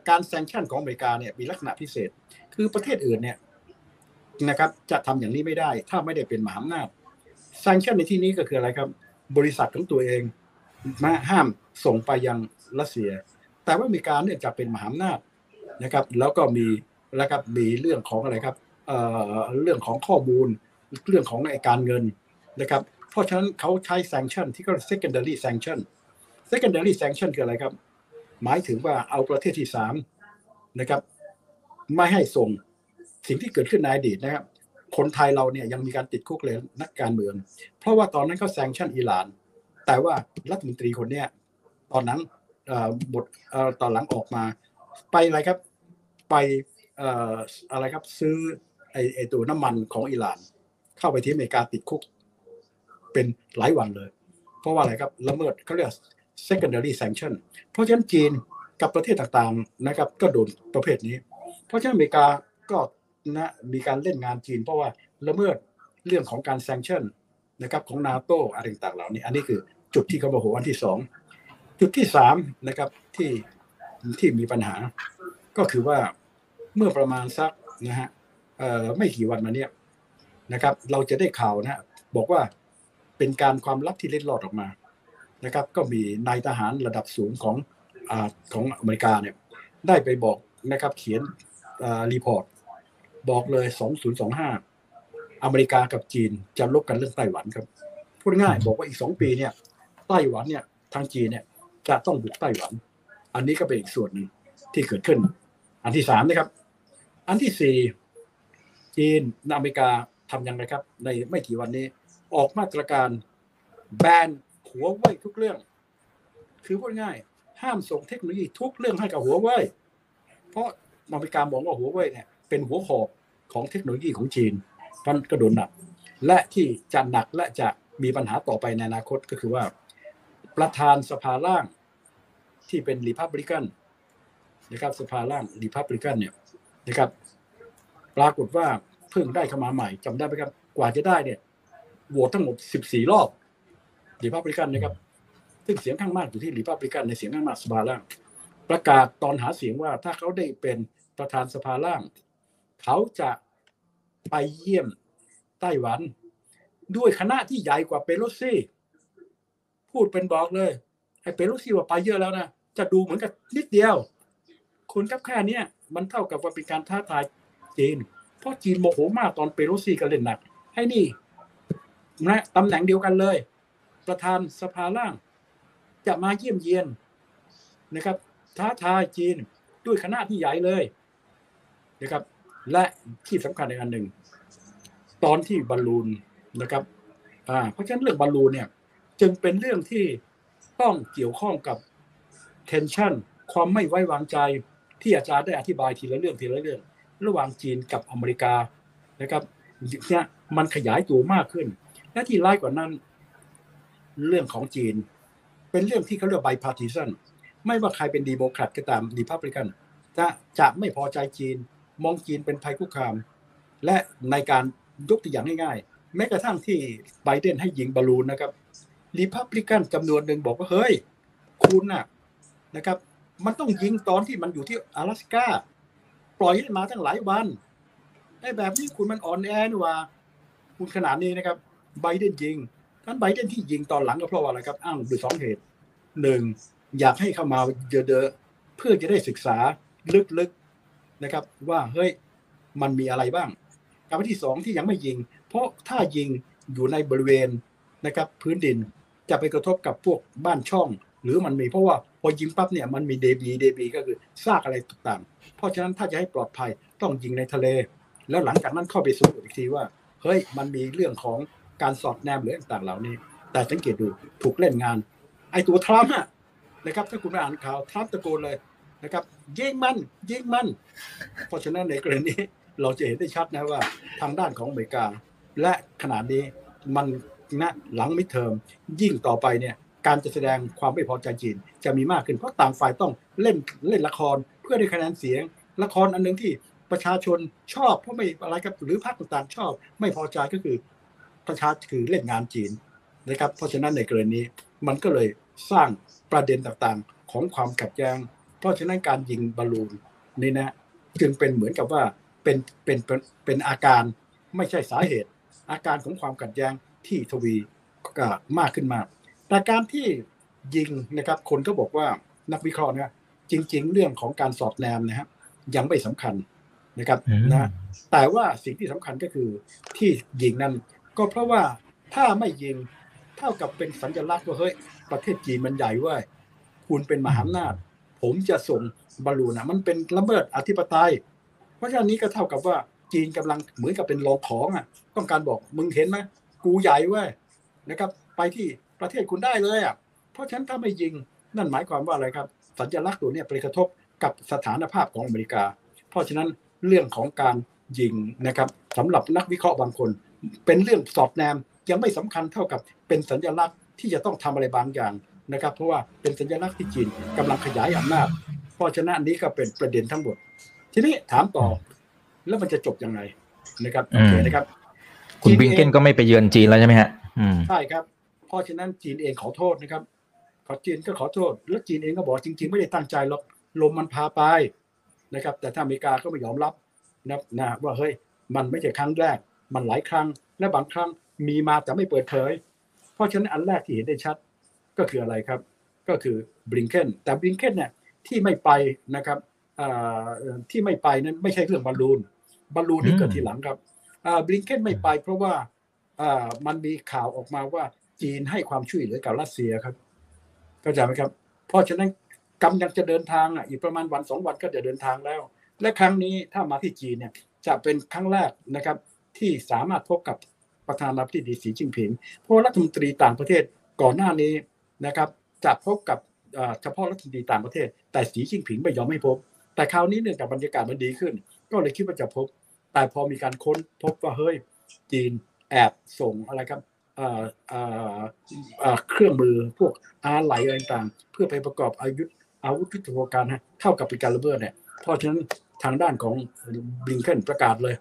การแซงชั่นของอเมริกาเนี่ยมีลักษณะพิเศษ คือประเทศอื่นเนี่ยนะครับจะทำอย่างนี้ไม่ได้ ถ้าไม่ได้เป็นมหาอำนาจแซงชั่นในที่นี้ก็คืออะไรครับ บริษัทของตัวเองมาห้ามส่งไปยัง รัสเซีย แต่ว่ามริการเนี่ยจะเป็นมหาอำนาจนะครับ แล้วก็มีแล้วครับมีเรื่องของอะไรครับเเรื่องของข้อมูลเรื่องของการเงินนะครับ เพราะฉะนั้นเขาใช้ sanction ที่เขา secondary sanction secondary sanction คืออะไรครับ หมายถึงว่าเอาประเทศที่สามนะครับ ไม่ให้ส่งสิ่งที่เกิดขึ้นในอดีตนะครับ คนไทยเราเนี่ยยังมีการติดคุกเลยนักการเมือง เพราะว่าตอนนั้นเขาแซงชั่นอิหร่าน แต่ว่ารัฐมนตรีคนเนี้ยตอนนั้น บทตอนหลังออกมา ไปอะไรครับไปอะไรครับซื้อไอไอตัวน้ำมันของอิหร่าน เข้าไปที่อเมริกาติดคุก เป็นหลายวันเลย เพราะว่าอะไรครับละเมิดเขาเรียก secondary sanction เพราะฉะนั้นจีนกับประเทศต่างๆนะครับ ก็โดนประเภทนี้ เพราะฉะนั้นอเมริกาก็นะมีการเล่นงานจีน เพราะว่าละเมิดเรื่องของการ sanction นะครับของนาโตอะไรต่างๆเหล่านี้ อันนี้คือจุดที่เขาบอกอันที่สอง จุดที่สามนะครับที่ที่มีปัญหา ก็คือว่าเมื่อประมาณสักนะฮะไม่กี่วันมาเนี้ยนะครับ เราจะได้ข่าวนะ บอกว่าเป็นการความลับที่เล็ดลอดออกมานะครับ ก็มีนายทหารระดับสูงของอของอเมริกาเนี่ยได้ไปบอกนะครับเขียน report บอกเลย 2025 อเมริกากับจีนจะรบกันเรื่องไต้หวันครับ พูดง่ายบอกว่าอีกสองปีเนี่ยไต้หวันเนี่ยทางจีนเนี่ย จะต้องบุกไต้หวัน อันนี้ก็เป็นอีกส่วนหนึ่งที่เกิดขึ้น อันที่สามนะครับ อันที่สี่จีนอเมริกาทำยังไงครับ ในไม่กี่วันนี้ ออกมาตรการแบนหัวไว้ทุกเรื่อง คือพูดง่าย ห้ามส่งเทคโนโลยีทุกเรื่องให้กับหัวไว้เพราะอเมริกามองว่าหัวไว้เนี่ยเป็นหัวหอกของเทคโนโลยีของจีนมันกระโดดหนัก และที่จะหนักและจะมีปัญหาต่อไปในอนาคตก็คือว่า ประธานสภาล่างที่เป็นรีพับลิกันนะครับสภาล่างรีพับลิกันเนี่ยนะครับ ปรากฏว่าเพิ่งได้เข้ามาใหม่จำได้ไหมครับ กว่าจะได้เนี่ยโหวตทั้งหมด 14 รอบรีพับลิกันนะครับ ซึ่งเสียงข้างมากอยู่ที่รีพับลิกันในเสียงข้างมากสภาล่าง ประกาศตอนหาเสียงว่าถ้าเขาได้เป็นประธานสภาล่าง เขาจะไปเยี่ยมไต้หวัน ด้วยคณะที่ใหญ่กว่าเปโลซี่ พูดเป็นบอกเลย ไอ้เปโลซีว่าไปเยอะแล้วนะจะดูเหมือนกับนิดเดียว คุณกับแค่นี้มันเท่ากับว่าเป็นการท้าทายจีน เพราะจีนโมโหมากตอนเปโลซี่ก็เล่นหนัก ให้นี่นะตำแหน่งเดียวกันเลย ประธานสภาล่าง จะมาเยี่ยมเยียนนะครับ ท้าทายจีนด้วยคณะที่ใหญ่เลยนะครับ และที่สำคัญในอันหนึ่ง ตอนที่บอลลูนนะครับอ่าเพราะฉะนั้นเรื่องบอลลูนเนี่ย จึงเป็นเรื่องที่ต้องเกี่ยวข้องกับ tension ความไม่ไว้วางใจที่อาจารย์ได้อธิบายทีละเรื่องทีละเรื่อง ระหว่างจีนกับอเมริกานะครับเนี่ยมันขยายตัวมากขึ้น และที่ร้ายกว่านั้น เรื่องของจีน เป็นเรื่องที่เขาเรียก bipartisanไม่ว่าใครเป็นดีโมแครตก็ตามดีพับลิกันจะจะไม่พอใจจีน มองจีนเป็นภัยคุกคาม และในการยกตัวอย่างง่ายๆ แม้กระทั่งที่ไบเดนให้ยิงบอลลูนนะครับ รีพับลิกันจำนวนหนึ่งบอกว่าเฮ้ย คุณน่ะนะครับ มันต้องยิงตอนที่มันอยู่ที่阿拉斯กาปล่อยให้มาตั้งหลายวันไอ้แบบนี้คุณมันอ่อนแอนี่ว่า คุณขนาดนี้นะครับ ไบเดนยิงท่านไบเดนที่ยิงตอนหลังก็เพราะว่าอะไรครับ อ้างด้วยสองเหตุหนึ่งอยากให้เข้ามาเยอะๆเพื่อจะได้ศึกษาลึกๆนะครับ ว่าเฮ้ยมันมีอะไรบ้างการที่สองที่ยังไม่ยิง เพราะถ้ายิงอยู่ในบริเวณนะครับ พื้นดิน จะไปกระทบกับพวกบ้านช่อง หรือมันมีเพราะว่าพอยิงปั๊บเนี่ยมันมีเดบีเดบีก็คือซากอะไรต่างๆ เพราะฉะนั้นถ้าจะให้ปลอดภัยต้องยิงในทะเล แล้วหลังจากนั้นเข้าไปสำรวจอีกทีว่าเฮ้ยมันมีเรื่องของการสอดแนมหรือต่างๆเหล่านี้ แต่สังเกตดูถูกเล่นงาน ไอ้ตัวทรัมป์นะครับถ้าคุณไปอ่านข่าวทรัมป์ตะโกนเลยนะครับยิงมันยิงมัน เพราะฉะนั้นในกรณีเราจะเห็นได้ชัดนะว่าทางด้านของอเมริกา และขนาดนี้มัน นะหลังมิเทอมยิ่งต่อไปเนี่ยการจะแสดงความไม่พอใจจีน จะมีมากขึ้นเพราะต่างฝ่ายต้องเล่นเล่นละครเพื่อได้คะแนนเสียง ละครอันหนึ่งที่ประชาชนชอบเพราะไม่อะไรครับหรือพรรคต่างๆ ชอบ ไม่พอใจก็คือประชาคือเล่นงานจีนนะครับ เพราะฉะนั้นในกรณีมันก็เลยสร้างประเด็นต่างๆของความขัดแย้ง เพราะฉะนั้นการยิงบอลลูนนี่นะจึงเป็นเหมือนกับว่าเป็นเป็นเป็นเป็นอาการไม่ใช่สาเหตุ อาการของความขัดแย้ง ที่ทวีมากขึ้นมาก แต่การที่ยิงนะครับ คนก็บอกว่านักวิเคราะห์นะจริง ๆ เรื่องของการสอดแนมนะครับยังไม่สำคัญนะครับนะแต่ว่าสิ่งที่สำคัญก็คือที่ยิงนั้น ก็เพราะว่าถ้าไม่ยิงเท่ากับเป็นสัญลักษณ์ว่าเฮ้ยประเทศจีนมันใหญ่ว่าคุณเป็นมหาอำนาจ ผมจะส่งบอลลูนนะมันเป็นละเมิดอธิปไตย เพราะฉะนั้นนี้ก็เท่ากับว่าจีนกำลังเหมือนกับเป็นรองของอะ ต้องการบอกมึงเห็นไหม กูใหญ่เว้ยนะครับ ไปที่ประเทศคุณได้เลยอะเพราะฉะนั้นถ้าไม่ยิงนั่นหมายความว่าอะไรครับ สัญลักษณ์ตัวนี้ไปกระทบกับสถานภาพของอเมริกา เพราะฉะนั้นเรื่องของการยิงนะครับสำหรับนักวิเคราะห์บางคน เป็นเรื่องสอดแนมยังไม่สำคัญเท่ากับเป็นสัญลักษณ์ที่จะต้องทำอะไรบางอย่างนะครับ เพราะว่าเป็นสัญลักษณ์ที่จีนกำลังขยายอำนาจ เพราะฉะนั้นนี้ก็เป็นประเด็นทั้งหมด ทีนี้ถามต่อ แล้วมันจะจบยังไงนะครับโอเคนะครับ คุณบิงเกนก็ไม่ไปเยือนจีนแล้วใช่ไหมฮะใช่ครับ เพราะฉะนั้นจีนเองขอโทษนะครับ ขอจีนก็ขอโทษ แล้วจีนเองก็บอกจริง ๆ ไม่ได้ตั้งใจหรอกลมมันพาไปนะครับ แต่ถ้าอเมริกาก็ไม่ยอมรับนะนะว่าเฮ้ยมันไม่ใช่ครั้งแรก มันหลายครั้ง และบางครั้งมีมาแต่ไม่เปิดเผย เพราะฉะนั้นอันแรกที่เห็นได้ชัดก็คืออะไรครับ ก็คือบริงเกนแต่บริงเกนเนี่ยที่ไม่ไปนะครับที่ไม่ไปนั้นไม่ใช่เรื่องบอลลูนบอลลูนนี่เกิดทีหลังครับ บริงเกนไม่ไปเพราะว่ามันมีข่าวออกมาว่าจีนให้ความช่วยเหลือกับรัสเซียครับเข้าใจไหมครับ เพราะฉะนั้นกำลังจะเดินทางอะอีกประมาณวันสองวันก็จะเดินทางแล้ว และครั้งนี้ถ้ามาที่จีนเนี่ยจะเป็นครั้งแรกนะครับ ที่สามารถพบกับประธานาธิบดีสีจิ้งผิงเพราะรัฐมนตรีต่างประเทศก่อนหน้านี้นะครับจะพบกับเฉพาะรัฐมนตรีต่างประเทศ แต่สีจิ้งผิงไม่ยอมให้พบ แต่คราวนี้เนื่องจากบรรยากาศมันดีขึ้น ก็เลยคิดว่าจะพบ แต่พอมีการค้นพบว่าเฮ้ยจีนแอบส่งอะไรครับเครื่องมือพวกอาไหลอะไรต่างเพื่อไปประกอบอายุอาวุธยุทโธปการณ์เท่ากับเป็นการระเบิดเนี่ยเพราะฉะนั้นทางด้านของบลิงเกนประกาศเลย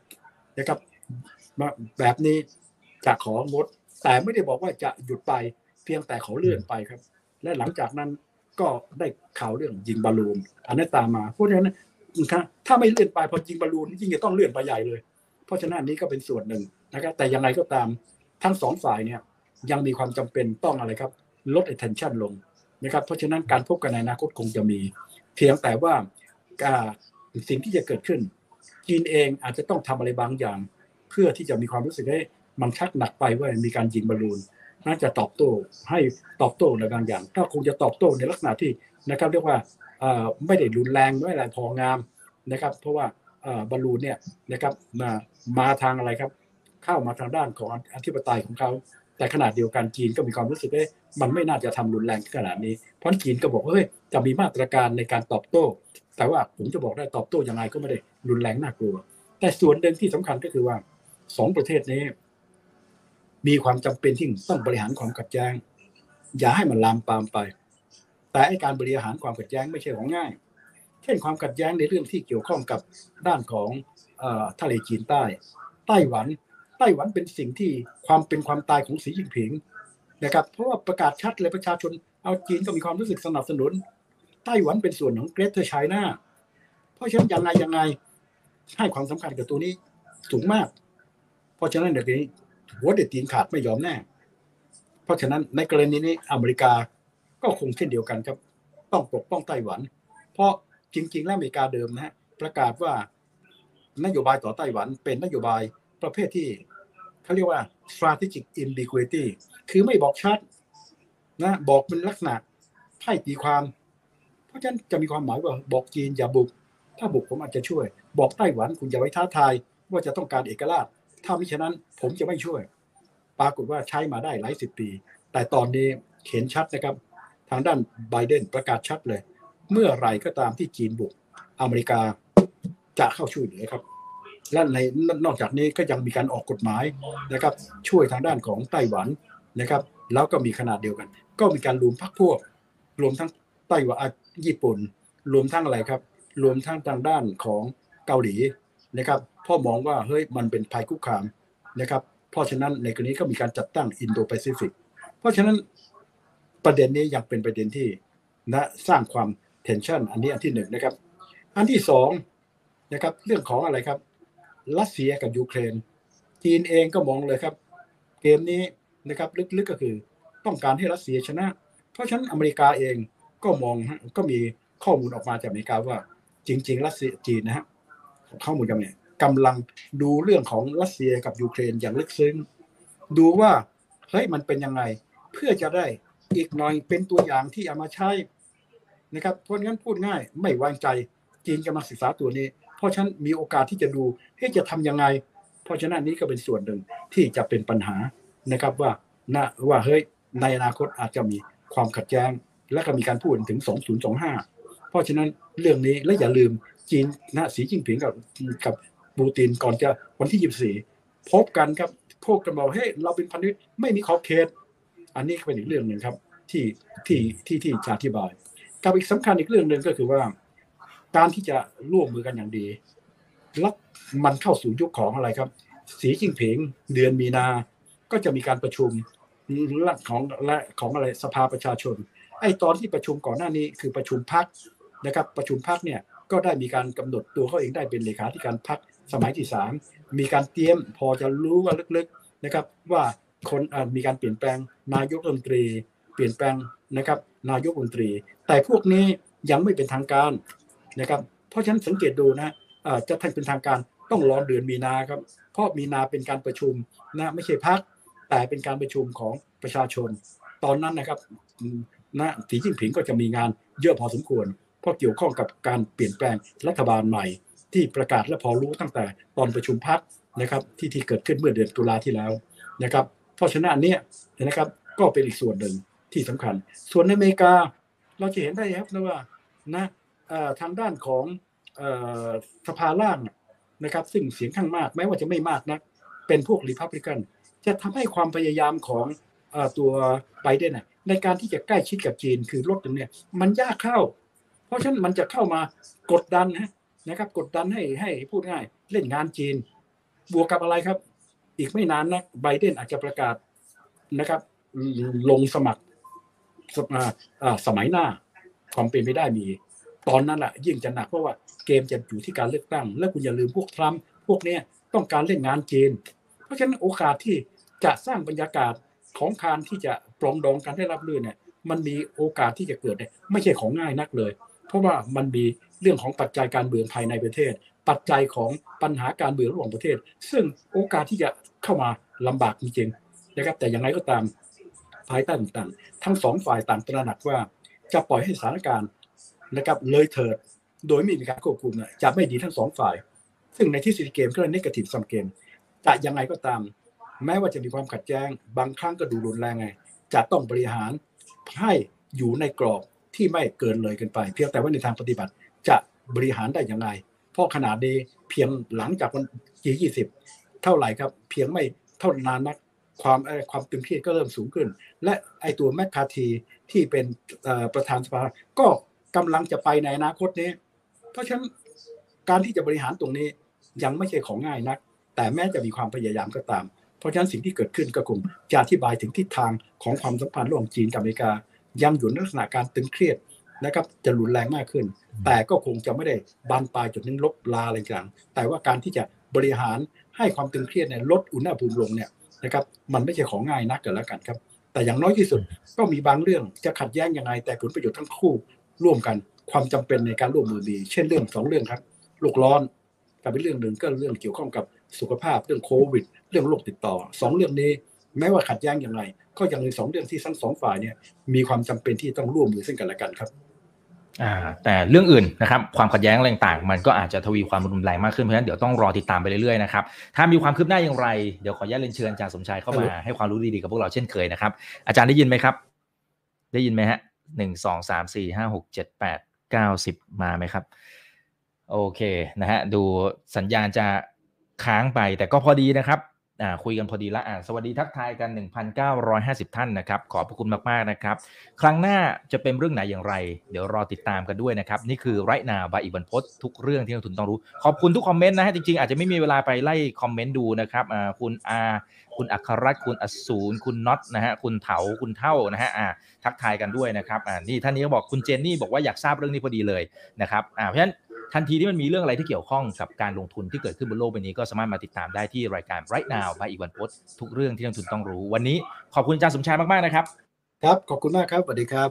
นะครับแบบนี้จะของด แต่ไม่ได้บอกว่าจะหยุดไปเพียงแต่เขาเลื่อนไปครับ และหลังจากนั้นก็ได้ข่าวเรื่องยิงบอลลูนอันนั้นตามมาเพราะฉะนั้น ถ้าไม่เลื่อนไปพอยิงบอลลูนยิ่งจะต้องเลื่อนไปใหญ่เลย เพราะฉะนั้นนี้ก็เป็นส่วนหนึ่งนะครับ แต่ยังไงก็ตามทั้งสองฝ่ายเนี่ยยังมีความจำเป็นต้องอะไรครับ ลด attention ลงนะครับ เพราะฉะนั้นการพบกันในอนาคตคงจะมี เพียงแต่ว่าสิ่งที่จะเกิดขึ้น จีนเองอาจจะต้องทำอะไรบางอย่าง เพื่อที่จะมีความรู้สึกให้มันชักหนักไปว่ามีการยิงบอลลูนน่าจะตอบโต้ให้ตอบโต้ในบางอย่างก็คงจะตอบโต้ในลักษณะที่นะครับ เรียกว่า ไม่ได้รุนแรงไม่อะไรพองามนะครับ เพราะว่าบอลลูนเนี่ยนะครับมามาทางอะไรครับ เข้ามาทางด้านของอธิปไตยของเขาแต่ขนาดเดียวกันจีนก็มีความรู้สึกว่ามันไม่น่าจะทำรุนแรงขนาดนี้ เพราะจีนก็บอกว่าเฮ้ยจะมีมาตรการในการตอบโต้ แต่ว่าผมจะบอกได้ตอบโต้ยังไงก็ไม่ได้รุนแรงน่ากลัว แต่ส่วนหนึ่งที่สำคัญก็คือว่าสองประเทศนี้ มีความจำเป็นที่ต้องบริหารความขัดแย้งอย่าให้มันลามปามไป แต่การบริหารความขัดแย้งไม่ใช่ของง่าย เช่นความขัดแย้งในเรื่องที่เกี่ยวข้องกับด้านของทะเลจีนใต้ ไต้หวัน ไต้หวันเป็นสิ่งที่ความเป็นความตายของสีจิ้นผิงนะครับ เพราะว่าประกาศชัดเลยประชาชน เอาจีนก็มีความรู้สึกสนับสนุน ไต้หวันเป็นส่วนของเกรเทอร์ไชน่า เพราะฉะนั้นยังไงยังไงให้ความสำคัญกับตัวนี้สูงมาก เพราะฉะนั้นเดี๋ยวนี้หัวเด็ดตีนขาดไม่ยอมแน่ เพราะฉะนั้นในกรณีนี้อเมริกา ก็คงเช่นเดียวกันครับ ต้องปกป้องไต้หวัน เพราะจริง ๆ แล้วอเมริกาเดิมนะฮะประกาศว่านโยบายต่อไต้หวันเป็นนโยบายประเภทที่เขาเรียกว่า strategic ambiguity คือไม่บอกชัดนะบอกเป็นลักษณะไพ่ตีความ เพราะฉะนั้นจะมีความหมายว่าบอกจีนอย่าบุก ถ้าบุกผมอาจจะช่วย บอกไต้หวันคุณอย่าไว้ท้าทายว่าจะต้องการเอกราช ถ้ามิฉะนั้นผมจะไม่ช่วย ปรากฏว่าใช้มาได้หลายสิบปี แต่ตอนนี้เห็นชัดนะครับ ทางด้านไบเดนประกาศชัดเลย เมื่อไรก็ตามที่จีนบุกอเมริกาจะเข้าช่วยเหลือครับและในนอกจากนี้ก็ยังมีการออกกฎหมายนะครับ ช่วยทางด้านของไต้หวันนะครับ แล้วก็มีขณะเดียวกัน ก็มีการรวมพรรคพวก รวมทั้งไต้หวันญี่ปุ่น รวมทั้งอะไรครับ รวมทั้งทางด้านของเกาหลีนะครับเพราะมองว่าเฮ้ยมันเป็นภัยคุกคามนะครับ เพราะฉะนั้นในกรณีก็มีการจัดตั้งอินโดแปซิฟิกเพราะฉะนั้น ประเด็นนี้ยังเป็นประเด็นที่นะสร้างความ tension อันนี้อันที่หนึ่งนะครับ อันที่สองนะครับเรื่องของอะไรครับรัสเซียกับยูเครน จีนเองก็มองเลยครับ เกมนี้นะครับลึกๆก็คือต้องการให้รัสเซียชนะ เพราะฉะนั้นอเมริกาเองก็มองก็มีข้อมูลออกมาจากอเมริกาว่า จริง ๆ รัสเซียจีนนะฮะข้อมูลกันเนี่ยกำลังดูเรื่องของรัสเซียกับยูเครนอย่างลึกซึ้ง ดูว่าเฮ้ยมันเป็นยังไงเพื่อจะได้ อีกหน่อยเป็นตัวอย่างที่เอามาใช้นะครับเพราะงั้นพูดง่ายไม่วางใจจีนกำลังศึกษาตัวนี้ เพราะฉะนั้นมีโอกาสที่จะดูให้จะทำยังไง เพราะฉะนั้นนี้ก็เป็นส่วนหนึ่งที่จะเป็นปัญหานะครับว่านะว่าเฮ้ยในอนาคตอาจจะมีความขัดแย้ง และก็มีการพูดถึง 2025 เพราะฉะนั้นเรื่องนี้และอย่าลืมจีนนะสีจิ้งผิงกับกับปูตินก่อนจะวันที่ 24 พบกันครับพูดกันบอกเฮ้ยเราเป็นพันธมิตรไม่มีขอบเขต อันนี้เป็นอีกเรื่องหนึ่งครับ ที่ที่ที่ที่จะอธิบายกับอีกสำคัญอีกเรื่องหนึ่งก็คือว่า การที่จะร่วมมือกันอย่างดีแล้วมันเข้าสู่ยุคของอะไรครับ สีจิ้งผิงเดือนมีนา ก็จะมีการประชุมของและของอะไรสภาประชาชน ไอ้ตอนที่ประชุมก่อนหน้านี้คือประชุมพักนะครับ ประชุมพักเนี่ยก็ได้มีการกำหนดตัวเขาเองได้เป็นเลขาธิการพักสมัยที่สามมีการเตรียมพอจะรู้ว่าลึกๆนะครับ ว่า คนมีการเปลี่ยนแปลงนายกรัฐมนตรี เปลี่ยนแปลงนะครับนายกรัฐมนตรี แต่พวกนี้ยังไม่เป็นทางการนะครับเพราะฉะนั้นสังเกตดูนะจะทันเป็นทางการต้องรอเดือนมีนาครับเพราะมีนาเป็นการประชุมนะไม่ใช่พักแต่เป็นการประชุมของประชาชน ตอนนั้นนะครับนะสีจิ้นผิงก็จะมีงานเยอะพอสมควร เพราะเกี่ยวข้องกับการเปลี่ยนแปลงรัฐบาลใหม่ ที่ประกาศและพอรู้ตั้งแต่ตอนประชุมพักนะครับที่ที่เกิดขึ้นเมื่อเดือนตุลาที่แล้วนะครับ เพราะฉะนั้นอันนี้นะครับ ก็เป็นอีกส่วนหนึ่งที่สำคัญ ส่วนในอเมริกาเราจะเห็นได้ครับนะว่านะทางด้านของสภาล่างนะครับ ซึ่งเสียงข้างมากแม้ว่าจะไม่มากนะเป็นพวกรีพับลิกัน จะทำให้ความพยายามของตัวไบเดนในการที่จะใกล้ชิดกับจีนคือลดตรงนี้มันยากเข้า เพราะฉะนั้นมันจะเข้ามากดดันนะครับ กดดันให้ให้พูดง่าย เล่นงานจีน บวกกับอะไรครับ อีกไม่นานนะไบเดนอาจจะประกาศนะครับ ลงสมัครสมัยหน้าความเป็นไม่ได้มี ตอนนั้นแหละยิ่งจะหนักเพราะว่าเกมจะอยู่ที่การเลือกตั้ง แล้วคุณอย่าลืมพวกทรัมป์พวกนี้ต้องการเล่นงานจีนเพราะฉะนั้นโอกาสที่จะสร้างบรรยากาศของการที่จะปรองดองกันได้รับรื่นเนี่ยมันมีโอกาสที่จะเกิดเนี่ยไม่ใช่ของง่ายนักเลย เพราะว่ามันมีเรื่องของปัจจัยการเมืองภายในประเทศ ปัจจัยของปัญหาการเมืองระหว่างประเทศ ซึ่งโอกาสที่จะเข้ามาลำบากจริงๆนะครับ แต่อยังไงก็ตามภายใต้ต่างๆทั้งสองฝ่ายต่างตระหนักว่าจะปล่อยให้สถานการณ์นะครับเลยเถิดโดยไม่มีการควบคุมจะไม่ดีทั้งสองฝ่าย ซึ่งในที่สุดเกมก็เลยนกาทีฟซัมเกมจะยังไงก็ตาม แม้ว่าจะมีความขัดแย้ง บางครั้งก็ดูรุนแรงไง จะต้องบริหารให้อยู่ในกรอบ ที่ไม่เกินเลยกันไป เพียงแต่ว่าในทางปฏิบัติจะบริหารได้อยังไงเพราะขนาดนี้เพียงหลังจากวันที่ยี่สิบเท่าไหร่ครับเพียงไม่เท่านานนักความความตึงเครียดก็เริ่มสูงขึ้น และไอตัวแมคคาทีที่เป็นประธานสภาก็กำลังจะไปในอนาคตนี้ เพราะฉะนั้นการที่จะบริหารตรงนี้ยังไม่ใช่ของง่ายนัก แต่แม้จะมีความพยายามก็ตาม เพราะฉะนั้นสิ่งที่เกิดขึ้นก็คงจะอธิบายถึงทิศทางของความสัมพันธ์ระหว่างจีนกับอเมริกา ยังอยู่ในลักษณะการตึงเครียดนะครับจะรุนแรงมากขึ้น แต่ก็คงจะไม่ได้บานปลายจนถึงลบลาอะไรต่างแต่ว่าการที่จะบริหารให้ความตึงเครียดเนี่ยลดอุณหภูมิลงเนี่ยนะครับมันไม่ใช่ของง่ายนักกันแล้วกันครับ แต่อย่างน้อยที่สุดก็มีบางเรื่องจะขัดแย้งยังไง แต่ผลประโยชน์ทั้งคู่ร่วมกันความจำเป็นในการร่วมมือดี เช่นเรื่องสองเรื่องครับโลกร้อนกับเป็นเรื่องหนึ่งก็เรื่องเกี่ยวข้องกับสุขภาพเรื่องโควิด เรื่องโรคติดต่อสองเรื่องนี้แม้ว่าขัดแย้งอย่างไร ก็ยังมีสองเรื่องที่ทั้งสองฝ่ายเนี่ยมีความจำเป็นที่ต้องร่วมมือซึ่งกันและกันครับอ่าแต่เรื่องอื่นนะครับความขัดแย้งอะไรต่างมันก็อาจจะทวีความรุนแรงมากขึ้นเพราะฉะนั้นเดี๋ยวต้องรอติดตามไปเรื่อยๆนะครับถ้ามีความคืบหน้าอย่างไรเดี๋ยวขออนุญาตเรียนเชิญอาจารย์สมชายเข้ามาให้ความรู้ดีๆกับพวกเราเช่นเคยนะครับ อาจารย์ได้ยินไหมครับ ได้ยินไหมฮะหนึ่งสองสามสี่ห้าหกเจ็ดแปดเก้าสิบมาไหมครับ โอเคนะฮะดูสัญญาณจะค้างไปแต่ก็พอดีนะครับ คุยกันพอดีละอ่าสวัสดีทักทายกัน 1,950 ท่านนะครับ ขอบพระคุณมากๆนะครับ ครั้งหน้าจะเป็นเรื่องไหนอย่างไร เดี๋ยวรอติดตามกันด้วยนะครับ นี่คือไรนาบายอีบันพศทุกเรื่องที่นักทุนต้องรู้ ขอบคุณทุกคอมเมนต์นะฮะจริงๆ อาจจะไม่มีเวลาไปไล่คอมเมนต์ดูนะครับอ่าคุณอาคุณอัครรัตน์คุณอสูรคุณน็อตนะฮะคุณเถาคุณเท่านะฮะอ่าทักทายกันด้วยนะครับอ่านี่ท่านนี้ก็บอกคุณเจนนี่บอกว่าอยากทราบเรื่องนี้พอดีเลยนะครับอ่าเพราะฉะนั้น ทันทีที่มันมีเรื่องอะไรที่เกี่ยวข้องกับการลงทุนที่เกิดขึ้นบนโลกใบนี้ก็สามารถมาติดตามได้ที่รายการ Right Now by อีกวันโพสทุกเรื่องที่นักทุนต้องรู้ วันนี้ขอบคุณอาจารย์สมชายมากๆนะครับ ครับ ขอบคุณมากครับสวัสดีครับ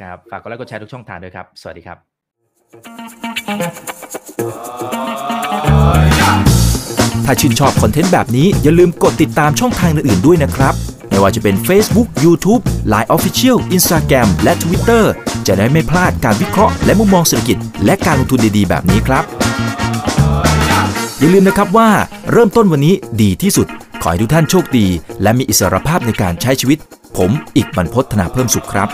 ครับฝากกดไลค์กดแชร์ทุกช่องทางด้วยครับ สวัสดีครับ ถ้าชื่นชอบคอนเทนต์แบบนี้อย่าลืมกดติดตามช่องทางอื่นๆด้วยนะครับ ไม่ว่าจะเป็น Facebook, YouTube, Line Official, Instagram และ Twitter จะได้ไม่พลาดการวิเคราะห์และมุมมองเศรษฐกิจ และการลงทุนดีๆ แบบนี้ครับ อย่าลืมนะครับว่าเริ่มต้นวันนี้ดีที่สุด ขอให้ทุกท่านโชคดี และมีอิสรภาพในการใช้ชีวิต ผมอีกบรรพธนาเพิ่มสุขครับ